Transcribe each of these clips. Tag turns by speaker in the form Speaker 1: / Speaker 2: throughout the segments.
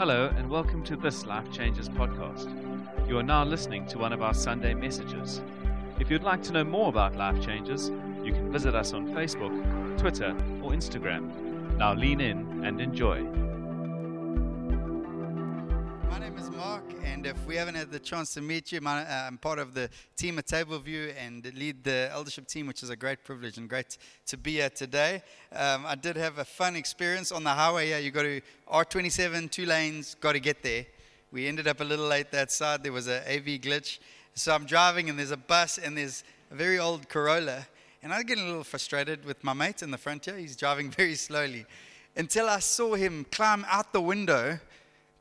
Speaker 1: Hello, and welcome to this Life Changes podcast. You are now listening to one of our Sunday messages. If you'd like to know more about Life Changes, you can visit us on Facebook, Twitter, or Instagram. Now lean in and enjoy.
Speaker 2: My name is Mark, and if we haven't had the chance to meet you, my, uh, I'm part of the team at Tableview and lead the eldership team, which is a great privilege and great to be here today. Um, I did have a fun experience on the highway. Yeah, you got to R27, two lanes, got to get there. We ended up a little late that side. There was an AV glitch, so I'm driving, and there's a bus, and there's a very old Corolla, and I'm getting a little frustrated with my mate in the front here. He's driving very slowly until I saw him climb out the window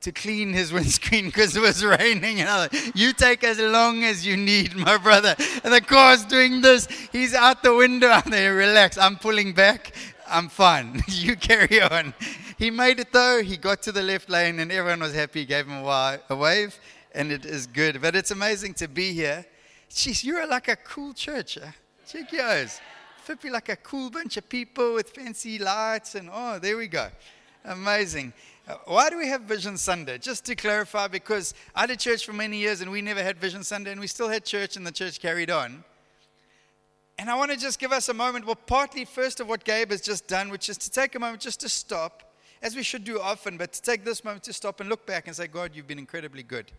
Speaker 2: to clean his windscreen because it was raining. And I like, you take as long as you need, my brother. And the car's doing this. He's out the window. I'm there, relax. I'm pulling back. I'm fine. you carry on. He made it though. He got to the left lane and everyone was happy. Gave him a, a wave and it is good. But it's amazing to be here. Jeez, you're like a cool church. Huh? Check yours. Flippy like a cool bunch of people with fancy lights and oh, there we go. Amazing. Uh, why do we have Vision Sunday? Just to clarify, because I did church for many years and we never had Vision Sunday and we still had church and the church carried on. And I want to just give us a moment, well, partly first of what Gabe has just done, which is to take a moment just to stop, as we should do often, but to take this moment to stop and look back and say, God, you've been incredibly good.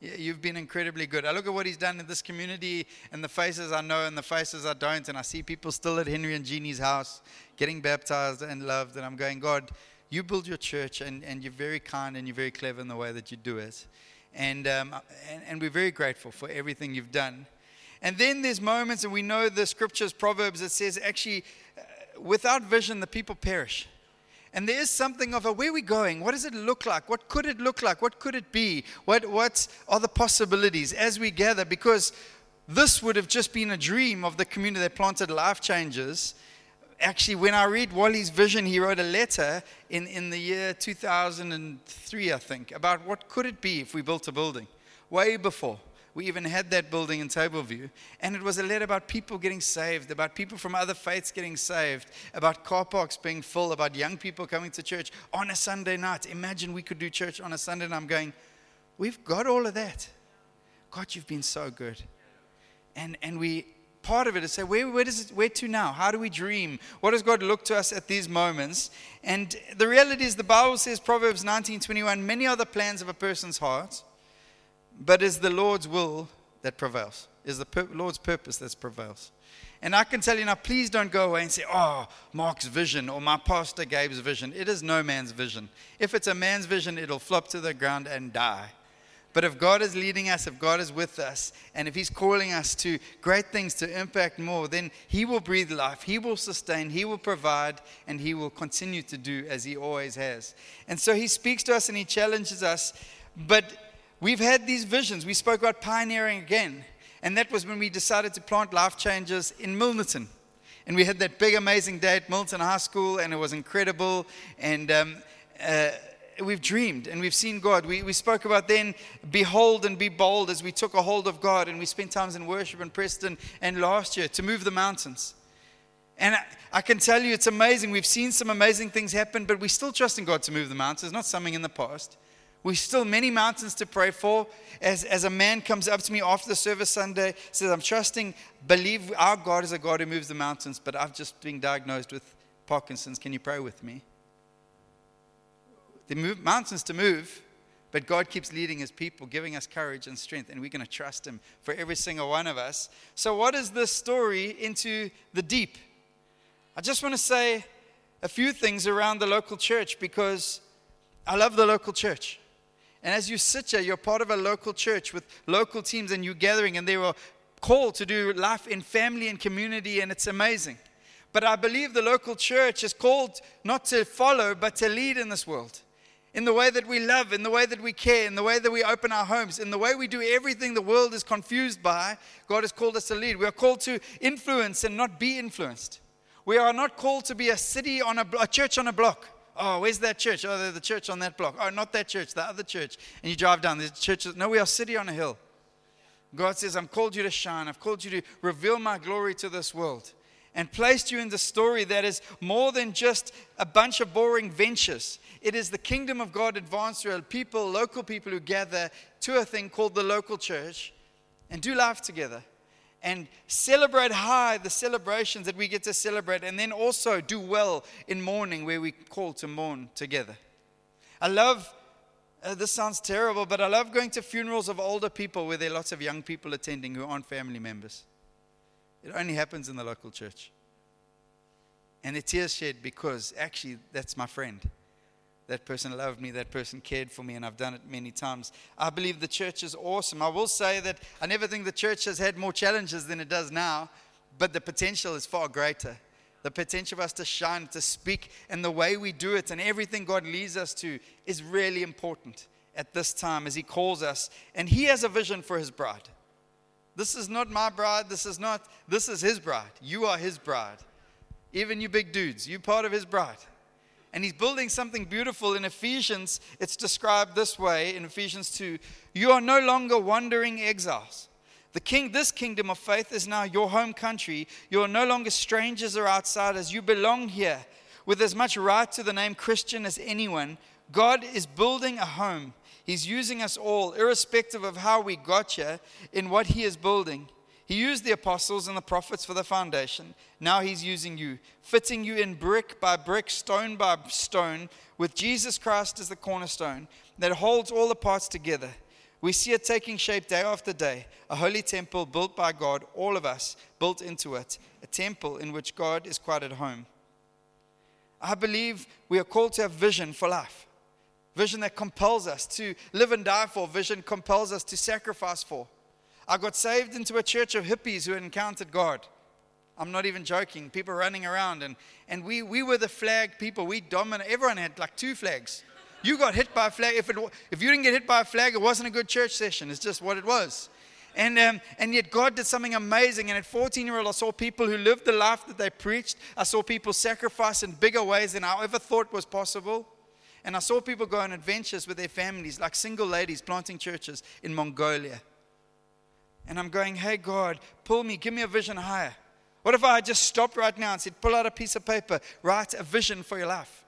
Speaker 2: You've been incredibly good. I look at what he's done in this community and the faces I know and the faces I don't, and I see people still at Henry and Jeannie's house getting baptized and loved, and I'm going, God, you build your church and, and you're very kind and you're very clever in the way that you do it. And, um, and, and we're very grateful for everything you've done. And then there's moments, and we know the scriptures, Proverbs, that says actually, uh, without vision, the people perish. And there is something of a where are we going? What does it look like? What could it look like? What could it be? What, what are the possibilities as we gather? Because this would have just been a dream of the community that planted life changes actually, when I read Wally's vision, he wrote a letter in, in the year 2003, I think, about what could it be if we built a building, way before. We even had that building in Tableview. And it was a letter about people getting saved, about people from other faiths getting saved, about car parks being full, about young people coming to church on a Sunday night. Imagine we could do church on a Sunday and I'm going, we've got all of that. God, you've been so good. And, and we part of it is say, where, where, does it, where to now? How do we dream? What does God look to us at these moments? And the reality is, the Bible says, Proverbs 19 21, many are the plans of a person's heart, but is the Lord's will that prevails, is the pur- Lord's purpose that prevails. And I can tell you now, please don't go away and say, oh, Mark's vision or my pastor Gabe's vision. It is no man's vision. If it's a man's vision, it'll flop to the ground and die. But if God is leading us, if God is with us, and if He's calling us to great things to impact more, then He will breathe life, He will sustain, He will provide, and He will continue to do as He always has. And so He speaks to us and He challenges us. But we've had these visions. We spoke about pioneering again. And that was when we decided to plant life changes in Milnerton. And we had that big, amazing day at Milton High School, and it was incredible. And um, uh, we've dreamed and we've seen God. We, we spoke about then behold and be bold as we took a hold of God and we spent times in worship in Preston and last year to move the mountains. And I, I can tell you it's amazing. We've seen some amazing things happen, but we still trust in God to move the mountains, not something in the past. We still many mountains to pray for. As, as a man comes up to me after the service Sunday, says, I'm trusting, believe our God is a God who moves the mountains, but I've just been diagnosed with Parkinson's. Can you pray with me? the move, mountains to move, but God keeps leading his people, giving us courage and strength, and we're going to trust him for every single one of us. So, what is this story into the deep? I just want to say a few things around the local church because I love the local church. And as you sit here, you're part of a local church with local teams and you're gathering, and they were called to do life in family and community, and it's amazing. But I believe the local church is called not to follow, but to lead in this world in the way that we love, in the way that we care, in the way that we open our homes, in the way we do everything the world is confused by, God has called us to lead. We are called to influence and not be influenced. We are not called to be a city on a, a church on a block. Oh, where's that church? Oh, the church on that block. Oh, not that church, the other church. And you drive down, there's churches. No, we are city on a hill. God says, I'm called you to shine. I've called you to reveal my glory to this world. and placed you in the story that is more than just a bunch of boring ventures. It is the kingdom of God advanced through people, local people who gather to a thing called the local church and do life together and celebrate high the celebrations that we get to celebrate, and then also do well in mourning where we call to mourn together. I love, uh, this sounds terrible, but I love going to funerals of older people where there are lots of young people attending who aren't family members. It only happens in the local church. And the tears shed because actually that's my friend. That person loved me, that person cared for me, and I've done it many times. I believe the church is awesome. I will say that I never think the church has had more challenges than it does now, but the potential is far greater. The potential of us to shine, to speak, and the way we do it, and everything God leads us to is really important at this time as He calls us. And He has a vision for His bride. This is not my bride. This is not, this is His bride. You are His bride. Even you big dudes, you're part of His bride and he's building something beautiful in Ephesians. It's described this way in Ephesians 2 You are no longer wandering exiles. The king, this kingdom of faith is now your home country. You are no longer strangers or outsiders. You belong here with as much right to the name Christian as anyone. God is building a home. He's using us all, irrespective of how we got here, in what He is building. He used the apostles and the prophets for the foundation. Now he's using you, fitting you in brick by brick, stone by stone, with Jesus Christ as the cornerstone that holds all the parts together. We see it taking shape day after day, a holy temple built by God, all of us built into it, a temple in which God is quite at home. I believe we are called to have vision for life. Vision that compels us to live and die for, vision compels us to sacrifice for. I got saved into a church of hippies who encountered God. I'm not even joking. People running around, and, and we, we were the flag people. We dominated. Everyone had like two flags. You got hit by a flag. If, it, if you didn't get hit by a flag, it wasn't a good church session. It's just what it was. And, um, and yet God did something amazing. And at 14 year old, I saw people who lived the life that they preached. I saw people sacrifice in bigger ways than I ever thought was possible. And I saw people go on adventures with their families, like single ladies planting churches in Mongolia and I'm going, hey, God, pull me, give me a vision higher. What if I just stopped right now and said, pull out a piece of paper, write a vision for your life?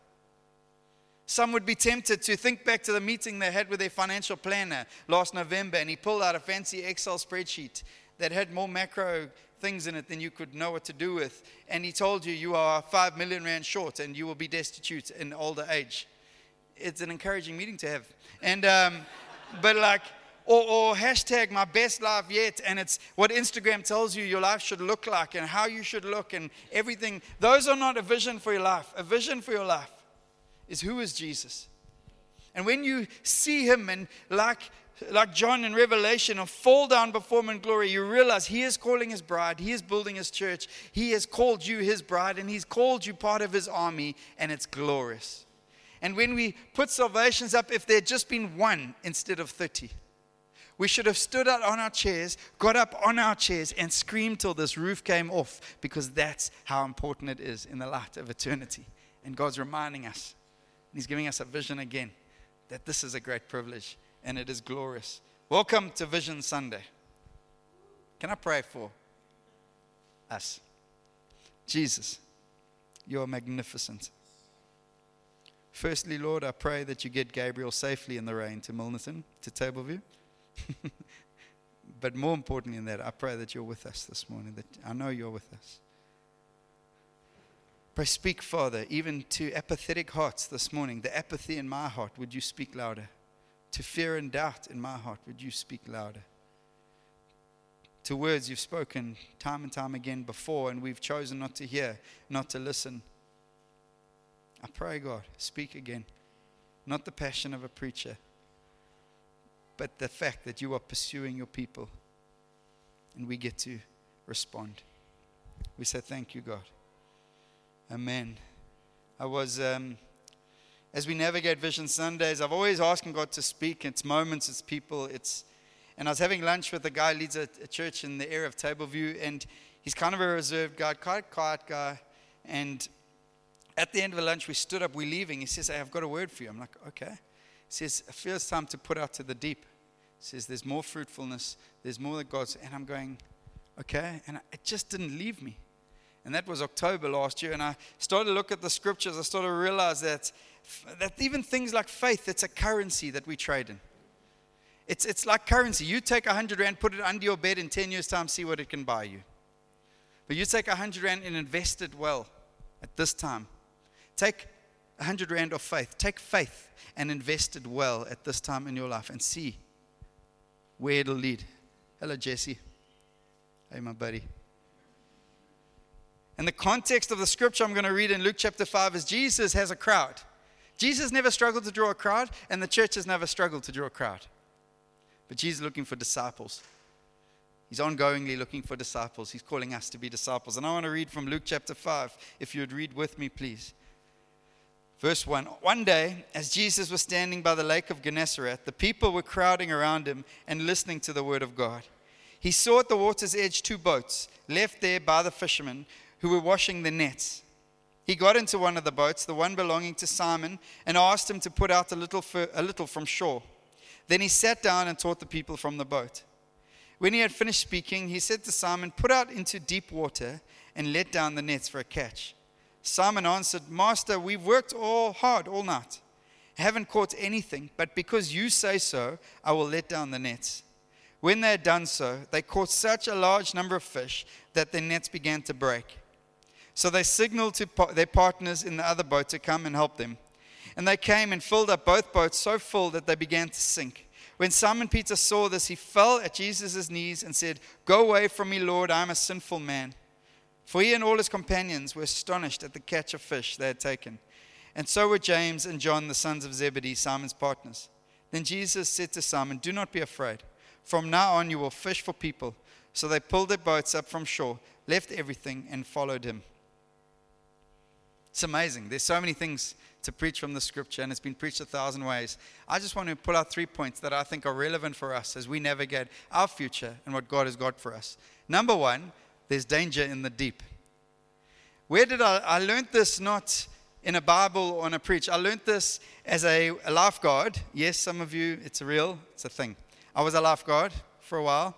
Speaker 2: Some would be tempted to think back to the meeting they had with their financial planner last November, and he pulled out a fancy Excel spreadsheet that had more macro things in it than you could know what to do with. And he told you you are five million rand short and you will be destitute in older age. It's an encouraging meeting to have. And, um, but like, or, or hashtag my best life yet, and it's what Instagram tells you your life should look like and how you should look and everything. Those are not a vision for your life. A vision for your life is who is Jesus. And when you see him and like like John in Revelation, and fall down before him in glory, you realize he is calling his bride, he is building his church, he has called you his bride, and he's called you part of his army, and it's glorious. And when we put salvations up, if there had just been one instead of 30, we should have stood up on our chairs, got up on our chairs, and screamed till this roof came off because that's how important it is in the light of eternity. And God's reminding us, and He's giving us a vision again that this is a great privilege and it is glorious. Welcome to Vision Sunday. Can I pray for us? Jesus, you are magnificent. Firstly, Lord, I pray that you get Gabriel safely in the rain to Milnerton, to Tableview. but more importantly than that, I pray that you're with us this morning, that I know you're with us. Pray, speak, Father, even to apathetic hearts this morning, the apathy in my heart, would you speak louder? To fear and doubt in my heart, would you speak louder? To words you've spoken time and time again before, and we've chosen not to hear, not to listen. I pray, God, speak again. Not the passion of a preacher but the fact that you are pursuing your people and we get to respond. We say, Thank you, God. Amen. I was, um, as we navigate Vision Sundays, I've always asking God to speak. It's moments, it's people, it's. And I was having lunch with a guy leads a, a church in the area of Tableview, and he's kind of a reserved guy, quite quiet guy. And at the end of the lunch, we stood up, we're leaving. He says, Hey, I've got a word for you. I'm like, Okay. Says, I feel it's time to put out to the deep says there's more fruitfulness, there's more that God's, and I'm going, okay, and it just didn't leave me. And that was October last year. And I started to look at the scriptures. I started to realize that, that even things like faith, it's a currency that we trade in. It's, it's like currency. You take 100 Rand, put it under your bed in 10 years' time, see what it can buy you. But you take 100 Rand and invest it well at this time. Take 100 Rand of faith. Take faith and invest it well at this time in your life and see where it'll lead. Hello, Jesse. Hey, my buddy. And the context of the scripture I'm going to read in Luke chapter 5 is Jesus has a crowd. Jesus never struggled to draw a crowd, and the church has never struggled to draw a crowd. But Jesus is looking for disciples. He's ongoingly looking for disciples. He's calling us to be disciples. And I want to read from Luke chapter 5. If you would read with me, please. Verse 1 One day, as Jesus was standing by the lake of Gennesaret, the people were crowding around him and listening to the word of God. He saw at the water's edge two boats left there by the fishermen who were washing their nets. He got into one of the boats, the one belonging to Simon, and asked him to put out a little, a little from shore. Then he sat down and taught the people from the boat. When he had finished speaking, he said to Simon, Put out into deep water and let down the nets for a catch. Simon answered, Master, we've worked all hard all night. Haven't caught anything, but because you say so, I will let down the nets. When they had done so, they caught such a large number of fish that their nets began to break. So they signaled to their partners in the other boat to come and help them. And they came and filled up both boats so full that they began to sink. When Simon Peter saw this, he fell at Jesus' knees and said, Go away from me, Lord, I am a sinful man. For he and all his companions were astonished at the catch of fish they had taken. And so were James and John, the sons of Zebedee, Simon's partners. Then Jesus said to Simon, Do not be afraid. From now on you will fish for people. So they pulled their boats up from shore, left everything, and followed him. It's amazing. There's so many things to preach from the scripture, and it's been preached a thousand ways. I just want to pull out three points that I think are relevant for us as we navigate our future and what God has got for us. Number one, there's danger in the deep. Where did I, I learned this not in a Bible or in a preach. I learned this as a, a lifeguard. Yes, some of you, it's real, it's a thing. I was a lifeguard for a while,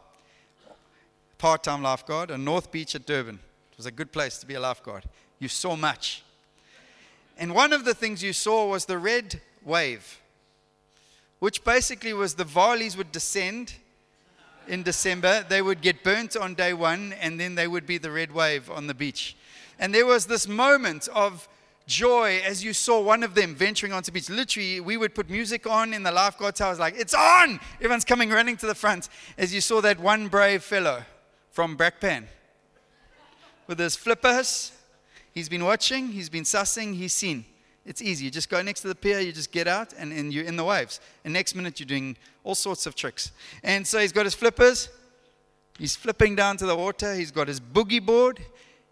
Speaker 2: part time lifeguard, at North Beach at Durban. It was a good place to be a lifeguard. You saw much. And one of the things you saw was the red wave, which basically was the Vaalies would descend in December. They would get burnt on day one, and then they would be the red wave on the beach. And there was this moment of joy as you saw one of them venturing onto the beach. Literally, we would put music on in the lifeguard towers, like, it's on! Everyone's coming running to the front as you saw that one brave fellow from Brakpan with his flippers. He's been watching, he's been sussing, he's seen. It's easy. You just go next to the pier, you just get out, and, and you're in the waves. And next minute, you're doing all sorts of tricks. And so he's got his flippers, he's flipping down to the water, he's got his boogie board,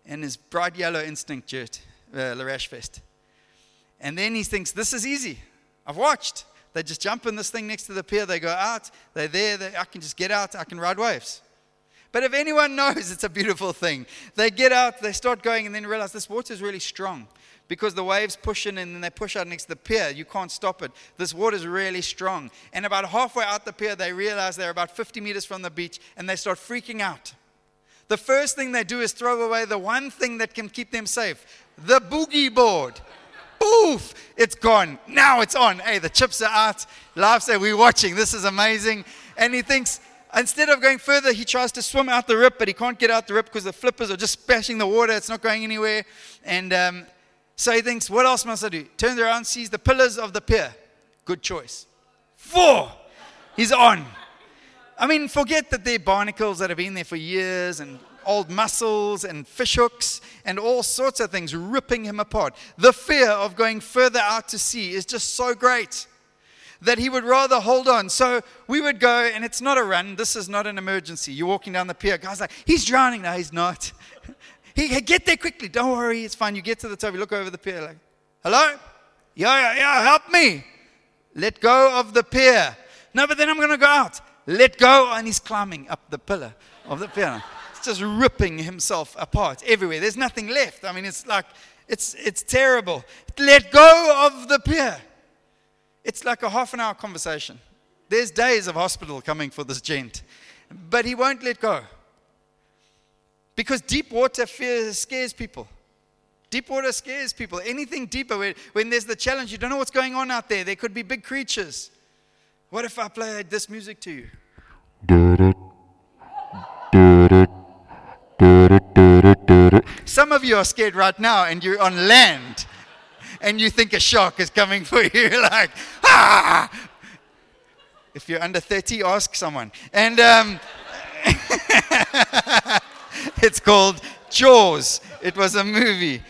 Speaker 2: and his bright yellow instinct shirt uh, Larash Fest. And then he thinks, this is easy. I've watched. They just jump in this thing next to the pier, they go out, they're there, they, I can just get out, I can ride waves. But if anyone knows it's a beautiful thing, they get out, they start going, and then realize this water is really strong because the waves push in and then they push out next to the pier. You can't stop it. This water is really strong. And about halfway out the pier, they realize they're about 50 meters from the beach and they start freaking out. The first thing they do is throw away the one thing that can keep them safe the boogie board. Poof, it's gone. Now it's on. Hey, the chips are out. Laughs at we're watching. This is amazing. And he thinks, instead of going further, he tries to swim out the rip, but he can't get out the rip because the flippers are just splashing the water. It's not going anywhere. And um, so he thinks, what else must I do? Turns around, sees the pillars of the pier. Good choice. Four. He's on. I mean, forget that they're barnacles that have been there for years and old mussels and fish hooks and all sorts of things ripping him apart. The fear of going further out to sea is just so great that he would rather hold on. So we would go, and it's not a run. This is not an emergency. You're walking down the pier. Guy's like, he's drowning. No, he's not. He, hey, get there quickly. Don't worry. It's fine. You get to the top. You look over the pier like, hello? Yeah, yeah, yeah. Help me. Let go of the pier. No, but then I'm to go out. Let go. And he's climbing up the pillar of the pier It's just ripping himself apart everywhere. There's nothing left. I mean, it's like, it's, it's terrible. Let go of the pier. It's like a half an hour conversation. There's days of hospital coming for this gent, but he won't let go Because deep water fear scares people. Deep water scares people. Anything deeper, when, when there's the challenge, you don't know what's going on out there. There could be big creatures. What if I played this music to you? Some of you are scared right now and you're on land and you think a shark is coming for you. like, ah! If you're under 30, ask someone. And um, it's called Jaws. It was a movie.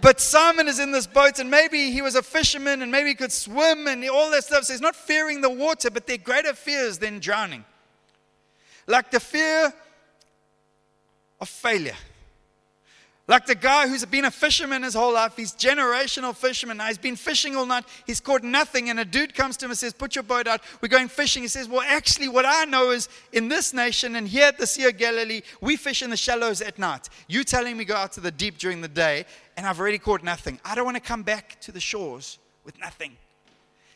Speaker 2: But Simon is in this boat, and maybe he was a fisherman, and maybe he could swim, and all that stuff. So he's not fearing the water, but there are greater fears than drowning. Like the fear of failure. Like the guy who's been a fisherman his whole life, he's generational fisherman. Now he's been fishing all night, he's caught nothing, and a dude comes to him and says, Put your boat out, we're going fishing. He says, Well, actually, what I know is in this nation and here at the Sea of Galilee, we fish in the shallows at night. You telling me go out to the deep during the day, and I've already caught nothing. I don't want to come back to the shores with nothing.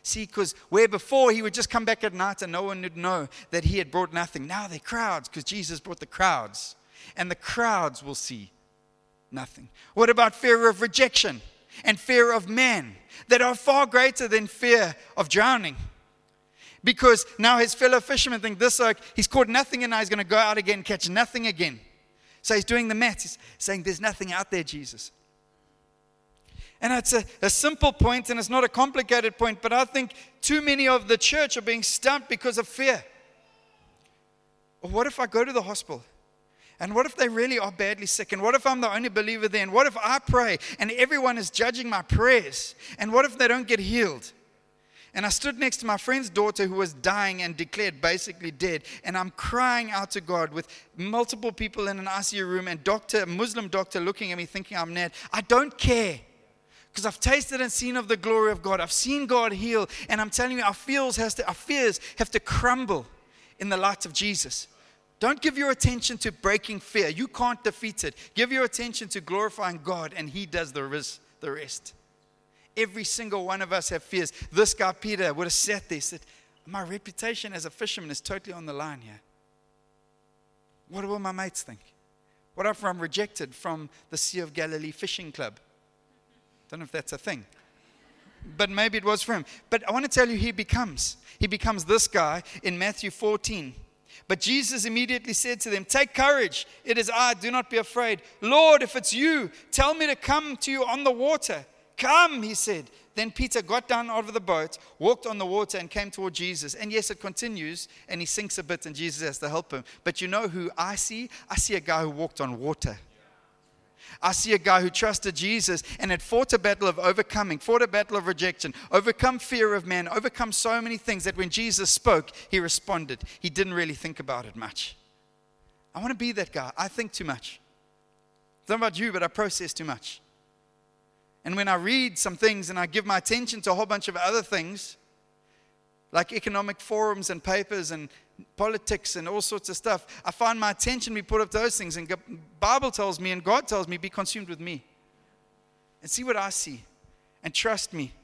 Speaker 2: See, because where before he would just come back at night and no one would know that he had brought nothing. Now they're crowds because Jesus brought the crowds. And the crowds will see nothing. What about fear of rejection and fear of man that are far greater than fear of drowning? Because now his fellow fishermen think this like he's caught nothing and now he's going to go out again, catch nothing again. So he's doing the math. He's saying, There's nothing out there, Jesus. And it's a, a simple point and it's not a complicated point, but I think too many of the church are being stumped because of fear. what if I go to the hospital? And what if they really are badly sick? And what if I'm the only believer there? And what if I pray and everyone is judging my prayers? And what if they don't get healed? And I stood next to my friend's daughter who was dying and declared basically dead. And I'm crying out to God with multiple people in an ICU room and doctor, a Muslim doctor looking at me thinking I'm mad. I don't care. Because I've tasted and seen of the glory of God. I've seen God heal. And I'm telling you, our fears, has to, our fears have to crumble in the light of Jesus. Don't give your attention to breaking fear. You can't defeat it. Give your attention to glorifying God, and He does the rest. Every single one of us have fears. This guy, Peter, would have sat there said, My reputation as a fisherman is totally on the line here. What will my mates think? What if I'm rejected from the Sea of Galilee Fishing Club? Don't know if that's a thing. But maybe it was for him. But I want to tell you, he becomes. He becomes this guy in Matthew 14. But Jesus immediately said to them, Take courage, it is I, do not be afraid. Lord, if it's you, tell me to come to you on the water. Come, he said. Then Peter got down out of the boat, walked on the water, and came toward Jesus. And yes, it continues, and he sinks a bit, and Jesus has to help him. But you know who I see? I see a guy who walked on water. I see a guy who trusted Jesus and had fought a battle of overcoming, fought a battle of rejection, overcome fear of man, overcome so many things that when Jesus spoke, he responded. He didn't really think about it much. I want to be that guy. I think too much. I don't about you, but I process too much. And when I read some things and I give my attention to a whole bunch of other things, like economic forums and papers and politics and all sorts of stuff. I find my attention be put up to those things. And Bible tells me and God tells me, be consumed with me. And see what I see. And trust me.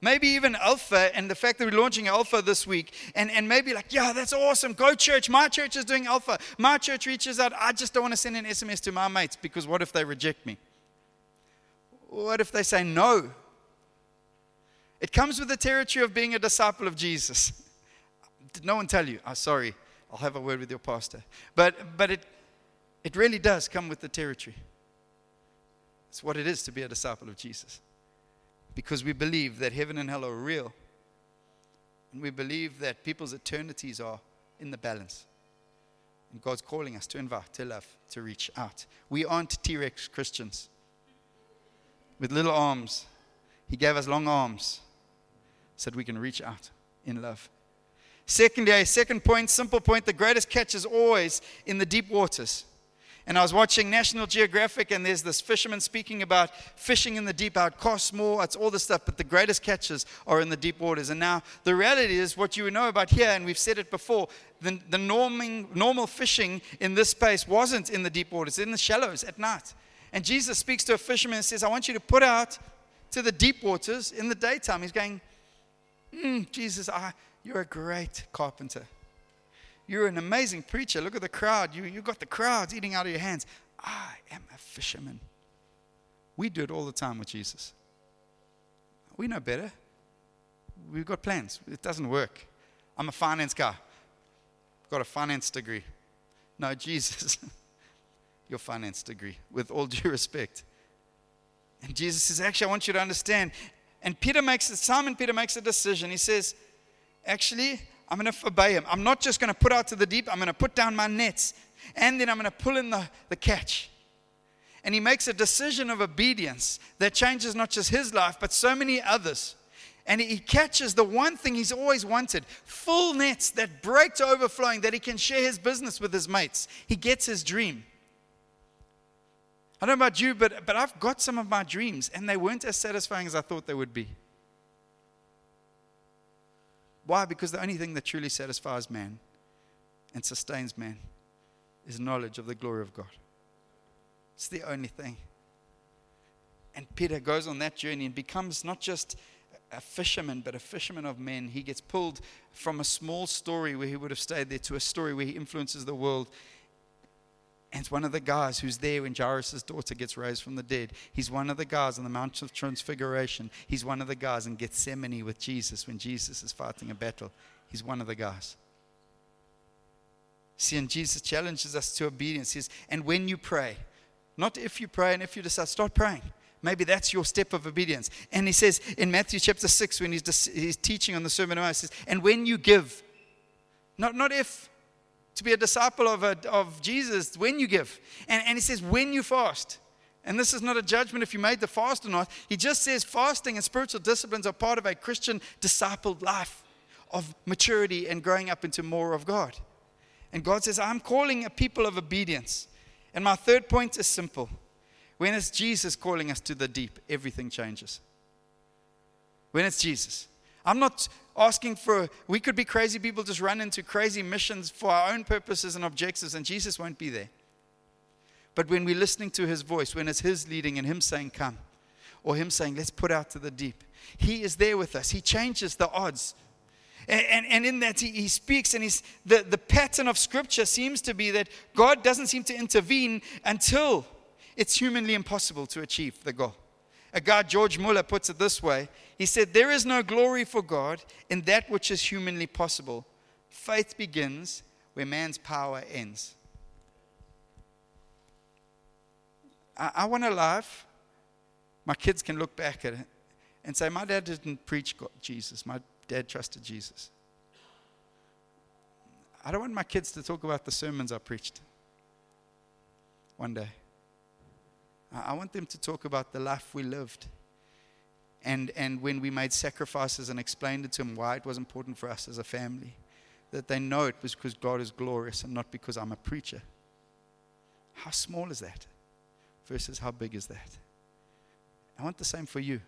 Speaker 2: Maybe even Alpha and the fact that we're launching Alpha this week, and, and maybe like, yeah, that's awesome. Go church. My church is doing Alpha. My church reaches out. I just don't want to send an SMS to my mates because what if they reject me? What if they say no? It comes with the territory of being a disciple of Jesus. Did no one tell you? I'm oh, sorry, I'll have a word with your pastor. But, but it, it really does come with the territory. It's what it is to be a disciple of Jesus. Because we believe that heaven and hell are real. And we believe that people's eternities are in the balance. And God's calling us to invite, to love, to reach out. We aren't T Rex Christians with little arms. He gave us long arms so that we can reach out in love. Secondly, second point, simple point, the greatest catch is always in the deep waters. And I was watching National Geographic, and there's this fisherman speaking about fishing in the deep, how it costs more, it's all this stuff, but the greatest catches are in the deep waters. And now, the reality is what you know about here, and we've said it before the, the norming, normal fishing in this space wasn't in the deep waters, in the shallows at night. And Jesus speaks to a fisherman and says, I want you to put out to the deep waters in the daytime. He's going, mm, Jesus, I, you're a great carpenter. You're an amazing preacher. Look at the crowd. You, you got the crowds eating out of your hands. I am a fisherman. We do it all the time with Jesus. We know better. We've got plans. It doesn't work. I'm a finance guy. Got a finance degree. No, Jesus, your finance degree, with all due respect. And Jesus says, Actually, I want you to understand. And Peter makes Simon Peter makes a decision. He says, Actually, I'm going to obey him. I'm not just going to put out to the deep, I'm going to put down my nets. And then I'm going to pull in the, the catch. And he makes a decision of obedience that changes not just his life, but so many others. And he catches the one thing he's always wanted full nets that break to overflowing, that he can share his business with his mates. He gets his dream. I don't know about you, but, but I've got some of my dreams, and they weren't as satisfying as I thought they would be. Why? Because the only thing that truly satisfies man and sustains man is knowledge of the glory of God. It's the only thing. And Peter goes on that journey and becomes not just a fisherman, but a fisherman of men. He gets pulled from a small story where he would have stayed there to a story where he influences the world. And it's one of the guys who's there when Jairus' daughter gets raised from the dead. He's one of the guys on the Mount of Transfiguration. He's one of the guys in Gethsemane with Jesus when Jesus is fighting a battle. He's one of the guys. See, and Jesus challenges us to obedience. He says, and when you pray, not if you pray and if you decide, start praying. Maybe that's your step of obedience. And he says in Matthew chapter 6, when he's, he's teaching on the Sermon on the Mount, he says, and when you give, not, not if, to be a disciple of, a, of Jesus, when you give. And, and he says, when you fast. And this is not a judgment if you made the fast or not. He just says fasting and spiritual disciplines are part of a Christian discipled life of maturity and growing up into more of God. And God says, I'm calling a people of obedience. And my third point is simple. When it's Jesus calling us to the deep, everything changes. When it's Jesus. I'm not asking for, we could be crazy people just run into crazy missions for our own purposes and objectives, and Jesus won't be there. But when we're listening to his voice, when it's his leading and him saying, Come, or him saying, Let's put out to the deep, he is there with us. He changes the odds. And, and, and in that, he, he speaks, and he's, the, the pattern of Scripture seems to be that God doesn't seem to intervene until it's humanly impossible to achieve the goal. A guy, George Muller, puts it this way He said, There is no glory for God in that which is humanly possible. Faith begins where man's power ends. I, I want a life my kids can look back at it and say, My dad didn't preach God, Jesus. My dad trusted Jesus. I don't want my kids to talk about the sermons I preached one day. I want them to talk about the life we lived. And, and when we made sacrifices and explained it to them why it was important for us as a family, that they know it was because God is glorious and not because I'm a preacher. How small is that versus how big is that? I want the same for you.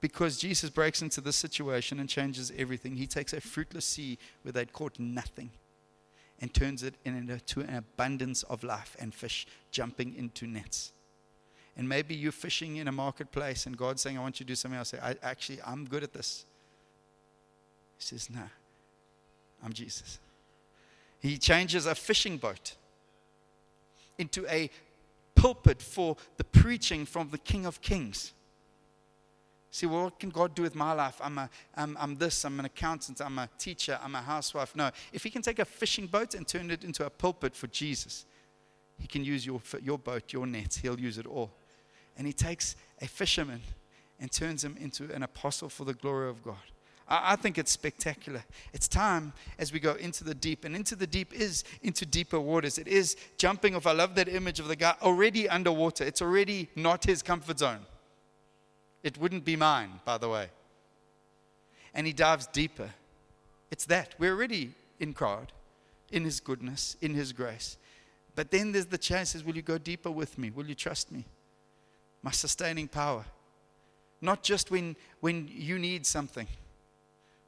Speaker 2: Because Jesus breaks into this situation and changes everything. He takes a fruitless sea where they'd caught nothing and turns it into an abundance of life and fish jumping into nets. And maybe you're fishing in a marketplace and God's saying, I want you to do something else. I, actually, I'm good at this. He says, No, I'm Jesus. He changes a fishing boat into a pulpit for the preaching from the King of Kings. See, well, what can God do with my life? I'm, a, I'm, I'm this, I'm an accountant, I'm a teacher, I'm a housewife. No, if He can take a fishing boat and turn it into a pulpit for Jesus, He can use your, your boat, your nets, He'll use it all. And He takes a fisherman and turns him into an apostle for the glory of God. I, I think it's spectacular. It's time as we go into the deep, and into the deep is into deeper waters. It is jumping off. I love that image of the guy already underwater, it's already not his comfort zone. It wouldn't be mine, by the way. And he dives deeper. It's that. We're already in God, in his goodness, in his grace. But then there's the chances will you go deeper with me? Will you trust me? My sustaining power. Not just when, when you need something.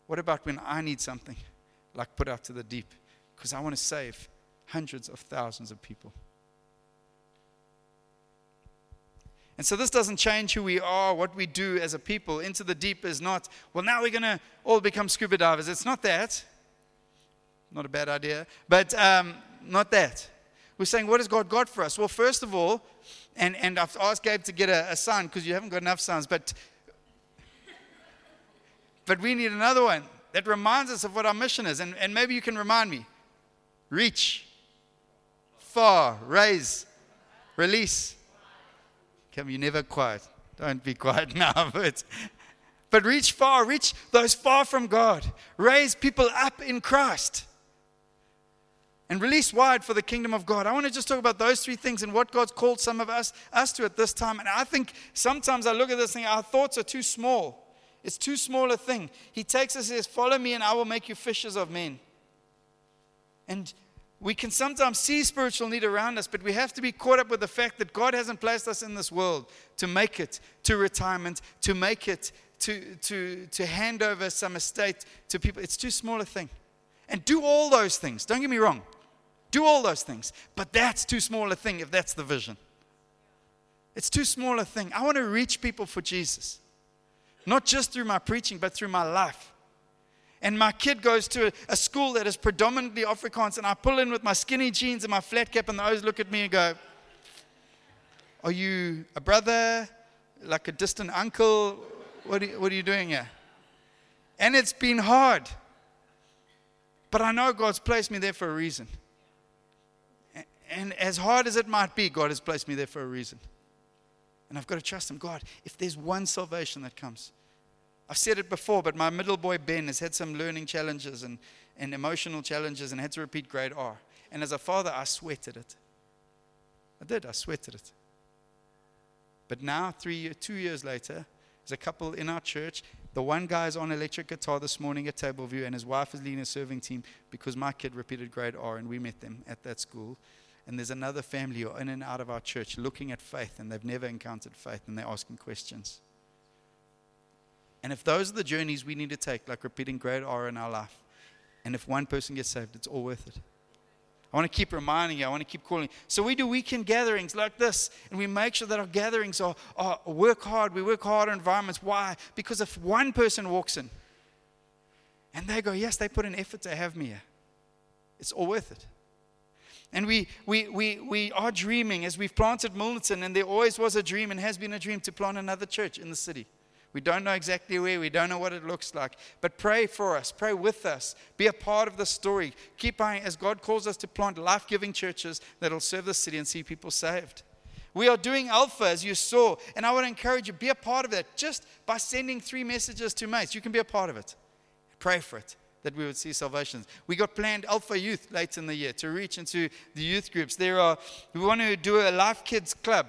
Speaker 2: What about when I need something? Like put out to the deep. Because I want to save hundreds of thousands of people. And so this doesn't change who we are, what we do as a people. Into the deep is not, well, now we're going to all become scuba divers. It's not that. Not a bad idea. But um, not that. We're saying, what has God got for us? Well, first of all, and, and I've asked Gabe to get a, a sign because you haven't got enough signs, but, but we need another one that reminds us of what our mission is. And, and maybe you can remind me reach, far, raise, release. Come, you never quiet. Don't be quiet now. But, but reach far, reach those far from God. Raise people up in Christ. And release wide for the kingdom of God. I want to just talk about those three things and what God's called some of us, us to at this time. And I think sometimes I look at this thing, our thoughts are too small. It's too small a thing. He takes us and says, Follow me, and I will make you fishers of men. And we can sometimes see spiritual need around us, but we have to be caught up with the fact that God hasn't placed us in this world to make it to retirement, to make it to, to, to hand over some estate to people. It's too small a thing. And do all those things. Don't get me wrong. Do all those things. But that's too small a thing if that's the vision. It's too small a thing. I want to reach people for Jesus, not just through my preaching, but through my life and my kid goes to a, school that is predominantly Afrikaans, and I pull in with my skinny jeans and my flat cap, and they always look at me and go, Are you a brother? Like a distant uncle? What are, what are you doing here? And it's been hard. But I know God's placed me there for a reason. And as hard as it might be, God has placed me there for a reason. And I've got to trust Him. God, if there's one salvation that comes, I've said it before, but my middle boy Ben has had some learning challenges and, and emotional challenges and had to repeat grade R. And as a father, I sweated it. I did, I sweated it. But now, three, two years later, there's a couple in our church. The one guy is on electric guitar this morning at Table View, and his wife is leading a serving team because my kid repeated grade R, and we met them at that school. And there's another family who are in and out of our church looking at faith, and they've never encountered faith, and they're asking questions. And if those are the journeys we need to take, like repeating grade R in our life, and if one person gets saved, it's all worth it. I want to keep reminding you. I want to keep calling. So we do weekend gatherings like this, and we make sure that our gatherings are, are work hard. We work hard environments. Why? Because if one person walks in, and they go, yes, they put an effort to have me here, it's all worth it. And we, we, we, we are dreaming as we've planted Milnerton, and there always was a dream and has been a dream to plant another church in the city. We don't know exactly where, we don't know what it looks like. But pray for us, pray with us, be a part of the story. Keep praying as God calls us to plant life giving churches that'll serve the city and see people saved. We are doing Alpha, as you saw, and I would encourage you, be a part of that just by sending three messages to mates. You can be a part of it. Pray for it that we would see salvations. We got planned Alpha Youth late in the year to reach into the youth groups. There are, we want to do a Life Kids Club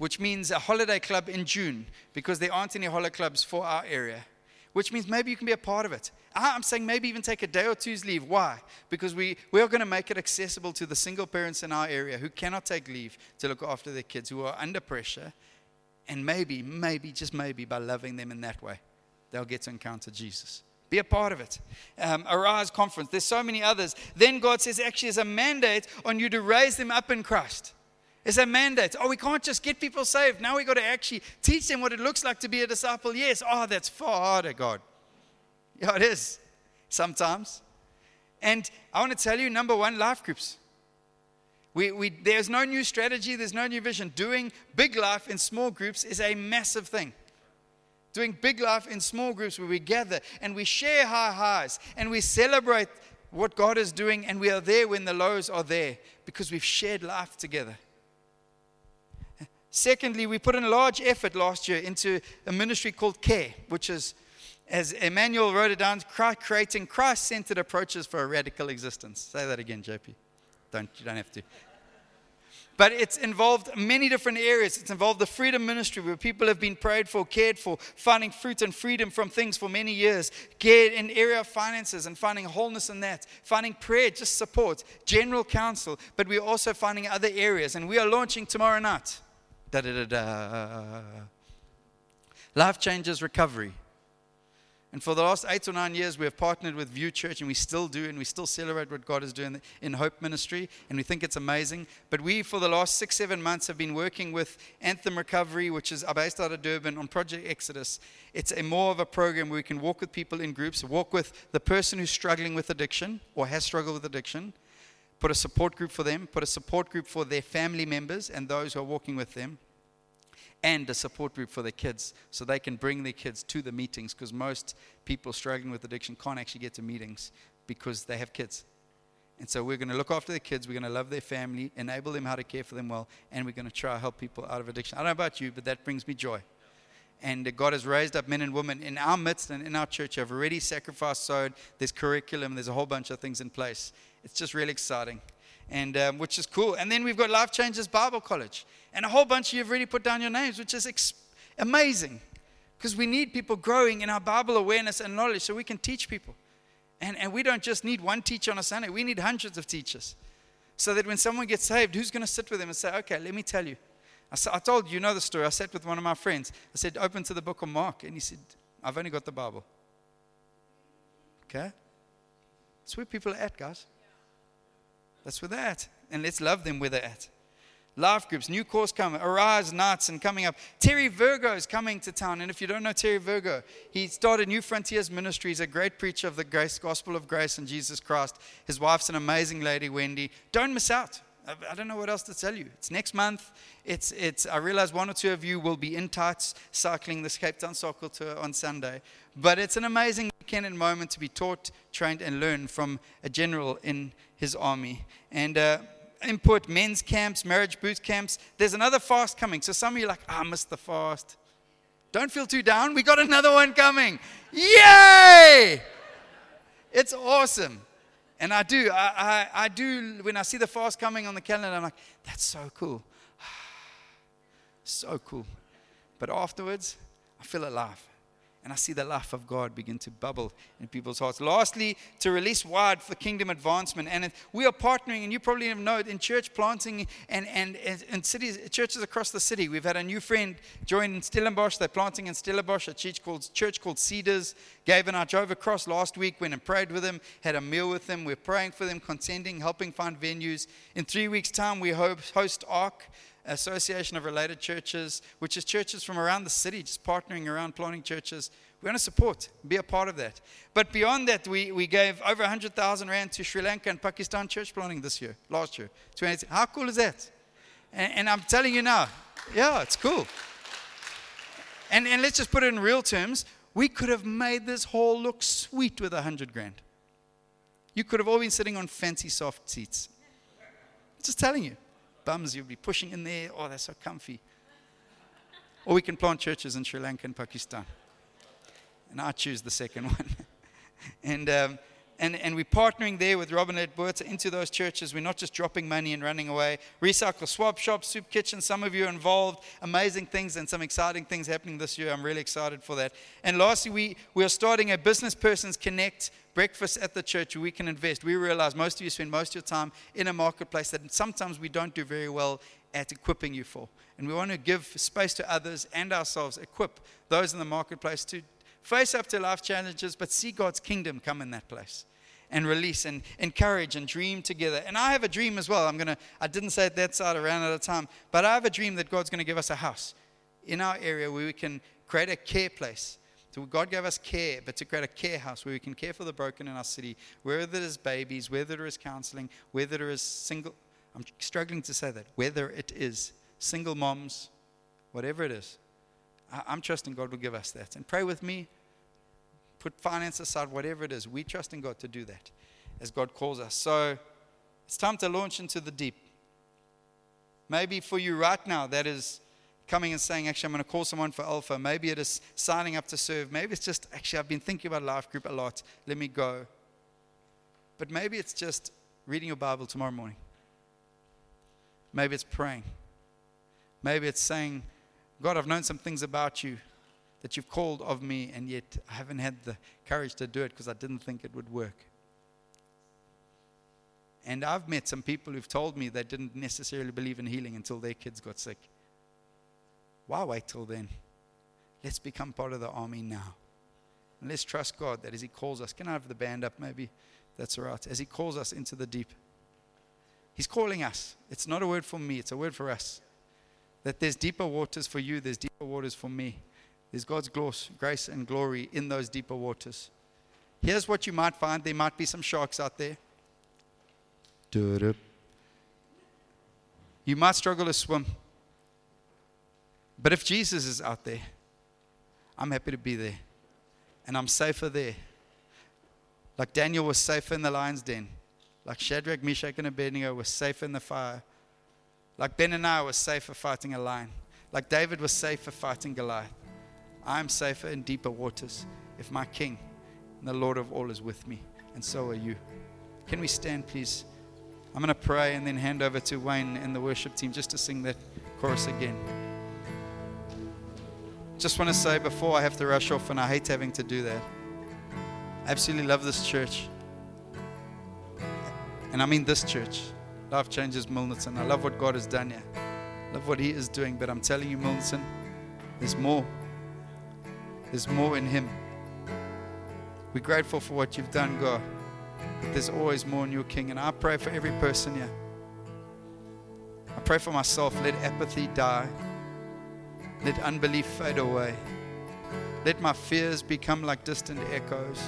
Speaker 2: which means a holiday club in June because there aren't any holiday clubs for our area, which means maybe you can be a part of it. I'm saying maybe even take a day or two's leave. Why? Because we, we are going to make it accessible to the single parents in our area who cannot take leave to look after their kids, who are under pressure. And maybe, maybe, just maybe, by loving them in that way, they'll get to encounter Jesus. Be a part of it. Um, Arise Conference. There's so many others. Then God says, actually, there's a mandate on you to raise them up in Christ. It's a mandate. Oh, we can't just get people saved. Now we've got to actually teach them what it looks like to be a disciple. Yes. Oh, that's far harder, God. Yeah, it is sometimes. And I want to tell you number one, life groups. We, we, there's no new strategy, there's no new vision. Doing big life in small groups is a massive thing. Doing big life in small groups where we gather and we share high highs and we celebrate what God is doing and we are there when the lows are there because we've shared life together. Secondly, we put in a large effort last year into a ministry called CARE, which is, as Emmanuel wrote it down, creating Christ centered approaches for a radical existence. Say that again, JP. Don't, you don't have to. But it's involved many different areas. It's involved the freedom ministry where people have been prayed for, cared for, finding fruit and freedom from things for many years. Cared in area of finances and finding wholeness in that. Finding prayer, just support, general counsel. But we're also finding other areas. And we are launching tomorrow night Da da da da. Life changes recovery. And for the last eight or nine years, we have partnered with View Church, and we still do, and we still celebrate what God is doing in Hope Ministry, and we think it's amazing. But we, for the last six, seven months, have been working with Anthem Recovery, which is based out of Durban, on Project Exodus. It's a more of a program where we can walk with people in groups, walk with the person who's struggling with addiction or has struggled with addiction, put a support group for them, put a support group for their family members and those who are walking with them and a support group for their kids so they can bring their kids to the meetings because most people struggling with addiction can't actually get to meetings because they have kids. And so we're going to look after their kids, we're going to love their family, enable them how to care for them well, and we're going to try to help people out of addiction. I don't know about you, but that brings me joy. And God has raised up men and women in our midst and in our church who have already sacrificed, sowed. There's curriculum, there's a whole bunch of things in place. It's just really exciting and um, which is cool. And then we've got Life Changes Bible College, and a whole bunch of you have already put down your names, which is ex- amazing, because we need people growing in our Bible awareness and knowledge so we can teach people. And, and we don't just need one teacher on a Sunday, we need hundreds of teachers. So that when someone gets saved, who's going to sit with them and say, okay, let me tell you. I, I told you, know the story. I sat with one of my friends. I said, open to the book of Mark. And he said, I've only got the Bible. Okay? That's where people are at, guys. That's where they're at. And let's love them where they're at. Life groups, new course coming, Arise Nights and coming up. Terry Virgo is coming to town. And if you don't know Terry Virgo, he started New Frontiers Ministry. He's a great preacher of the grace, gospel of grace and Jesus Christ. His wife's an amazing lady, Wendy. Don't miss out. I don't know what else to tell you. It's next month. It's, it's, I realize one or two of you will be in tights cycling the Cape Town Cycle Tour on Sunday. But it's an amazing weekend and moment to be taught, trained, and learn from a general in his army. And uh, input men's camps, marriage boot camps. There's another fast coming. So some of you are like, oh, I missed the fast. Don't feel too down. We got another one coming. Yay! It's awesome. And I do, I, I, I, do, when I see the fast coming on the calendar, I'm like, that's so cool. so cool. But afterwards, I feel alive and I see the life of God begin to bubble in people's hearts. Lastly, to release wide for kingdom advancement. And we are partnering, and you probably know it, in church planting and, and, and cities, churches across the city. We've had a new friend join in Stellenbosch. They're planting in Stellenbosch, a church called, church called Cedars. Gabe and I drove across last week, went and prayed with them, had a meal with them. We're praying for them, contending, helping find venues. In three weeks' time, we host ARC. Association of Related Churches, which is churches from around the city, just partnering around planting churches. We want to support, be a part of that. But beyond that, we, we gave over 100,000 Rand to Sri Lanka and Pakistan church planting this year, last year. 20, How cool is that? And, and I'm telling you now, yeah, it's cool. And, and let's just put it in real terms. We could have made this hall look sweet with 100 grand. You could have all been sitting on fancy soft seats. Just telling you bums you'll be pushing in there. Oh, they're so comfy. Or we can plant churches in Sri Lanka and Pakistan. And I choose the second one. and, um, and, and we're partnering there with Robin Edwards into those churches. We're not just dropping money and running away. Recycle, swap shop, soup kitchen. Some of you are involved. Amazing things and some exciting things happening this year. I'm really excited for that. And lastly, we, we are starting a Business Persons Connect breakfast at the church we can invest. We realize most of you spend most of your time in a marketplace that sometimes we don't do very well at equipping you for. And we want to give space to others and ourselves, equip those in the marketplace to face up to life challenges, but see God's kingdom come in that place and release and encourage and dream together. And I have a dream as well. I'm gonna I didn't say it that side around at a time, but I have a dream that God's gonna give us a house in our area where we can create a care place so God gave us care, but to create a care house where we can care for the broken in our city, whether it is babies, whether it is counseling, whether it is single, I'm struggling to say that, whether it is single moms, whatever it is. I'm trusting God will give us that. And pray with me. Put finance aside, whatever it is. We trust in God to do that as God calls us. So it's time to launch into the deep. Maybe for you right now, that is coming and saying, actually, I'm going to call someone for Alpha. Maybe it is signing up to serve. Maybe it's just, actually, I've been thinking about life group a lot. Let me go. But maybe it's just reading your Bible tomorrow morning. Maybe it's praying. Maybe it's saying, God, I've known some things about you that you've called of me, and yet I haven't had the courage to do it because I didn't think it would work. And I've met some people who've told me they didn't necessarily believe in healing until their kids got sick. Why wait till then? Let's become part of the army now. And let's trust God that as He calls us, can I have the band up maybe? That's all right. As He calls us into the deep, He's calling us. It's not a word for me, it's a word for us. That there's deeper waters for you, there's deeper waters for me. There's God's grace and glory in those deeper waters. Here's what you might find there might be some sharks out there. You might struggle to swim. But if Jesus is out there, I'm happy to be there. And I'm safer there. Like Daniel was safer in the lion's den. Like Shadrach, Meshach, and Abednego was safer in the fire. Like Benaiah was safer fighting a lion. Like David was safer fighting Goliath. I am safer in deeper waters if my King and the Lord of all is with me. And so are you. Can we stand, please? I'm going to pray and then hand over to Wayne and the worship team just to sing that chorus again. Just want to say before I have to rush off, and I hate having to do that. I absolutely love this church. And I mean this church. Life changes Milnerton. I love what God has done here. love what He is doing. But I'm telling you, Milnerton, there's more. There's more in Him. We're grateful for what you've done, God. But there's always more in your King. And I pray for every person here. I pray for myself. Let apathy die. Let unbelief fade away. Let my fears become like distant echoes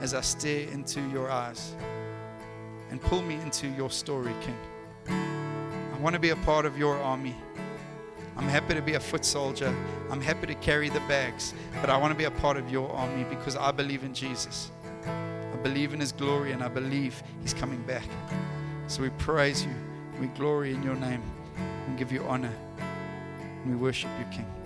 Speaker 2: as I stare into your eyes. And pull me into your story, King. I want to be a part of your army. I'm happy to be a foot soldier. I'm happy to carry the bags. But I want to be a part of your army because I believe in Jesus. I believe in his glory and I believe he's coming back. So we praise you. We glory in your name. We give you honor. We worship you, King.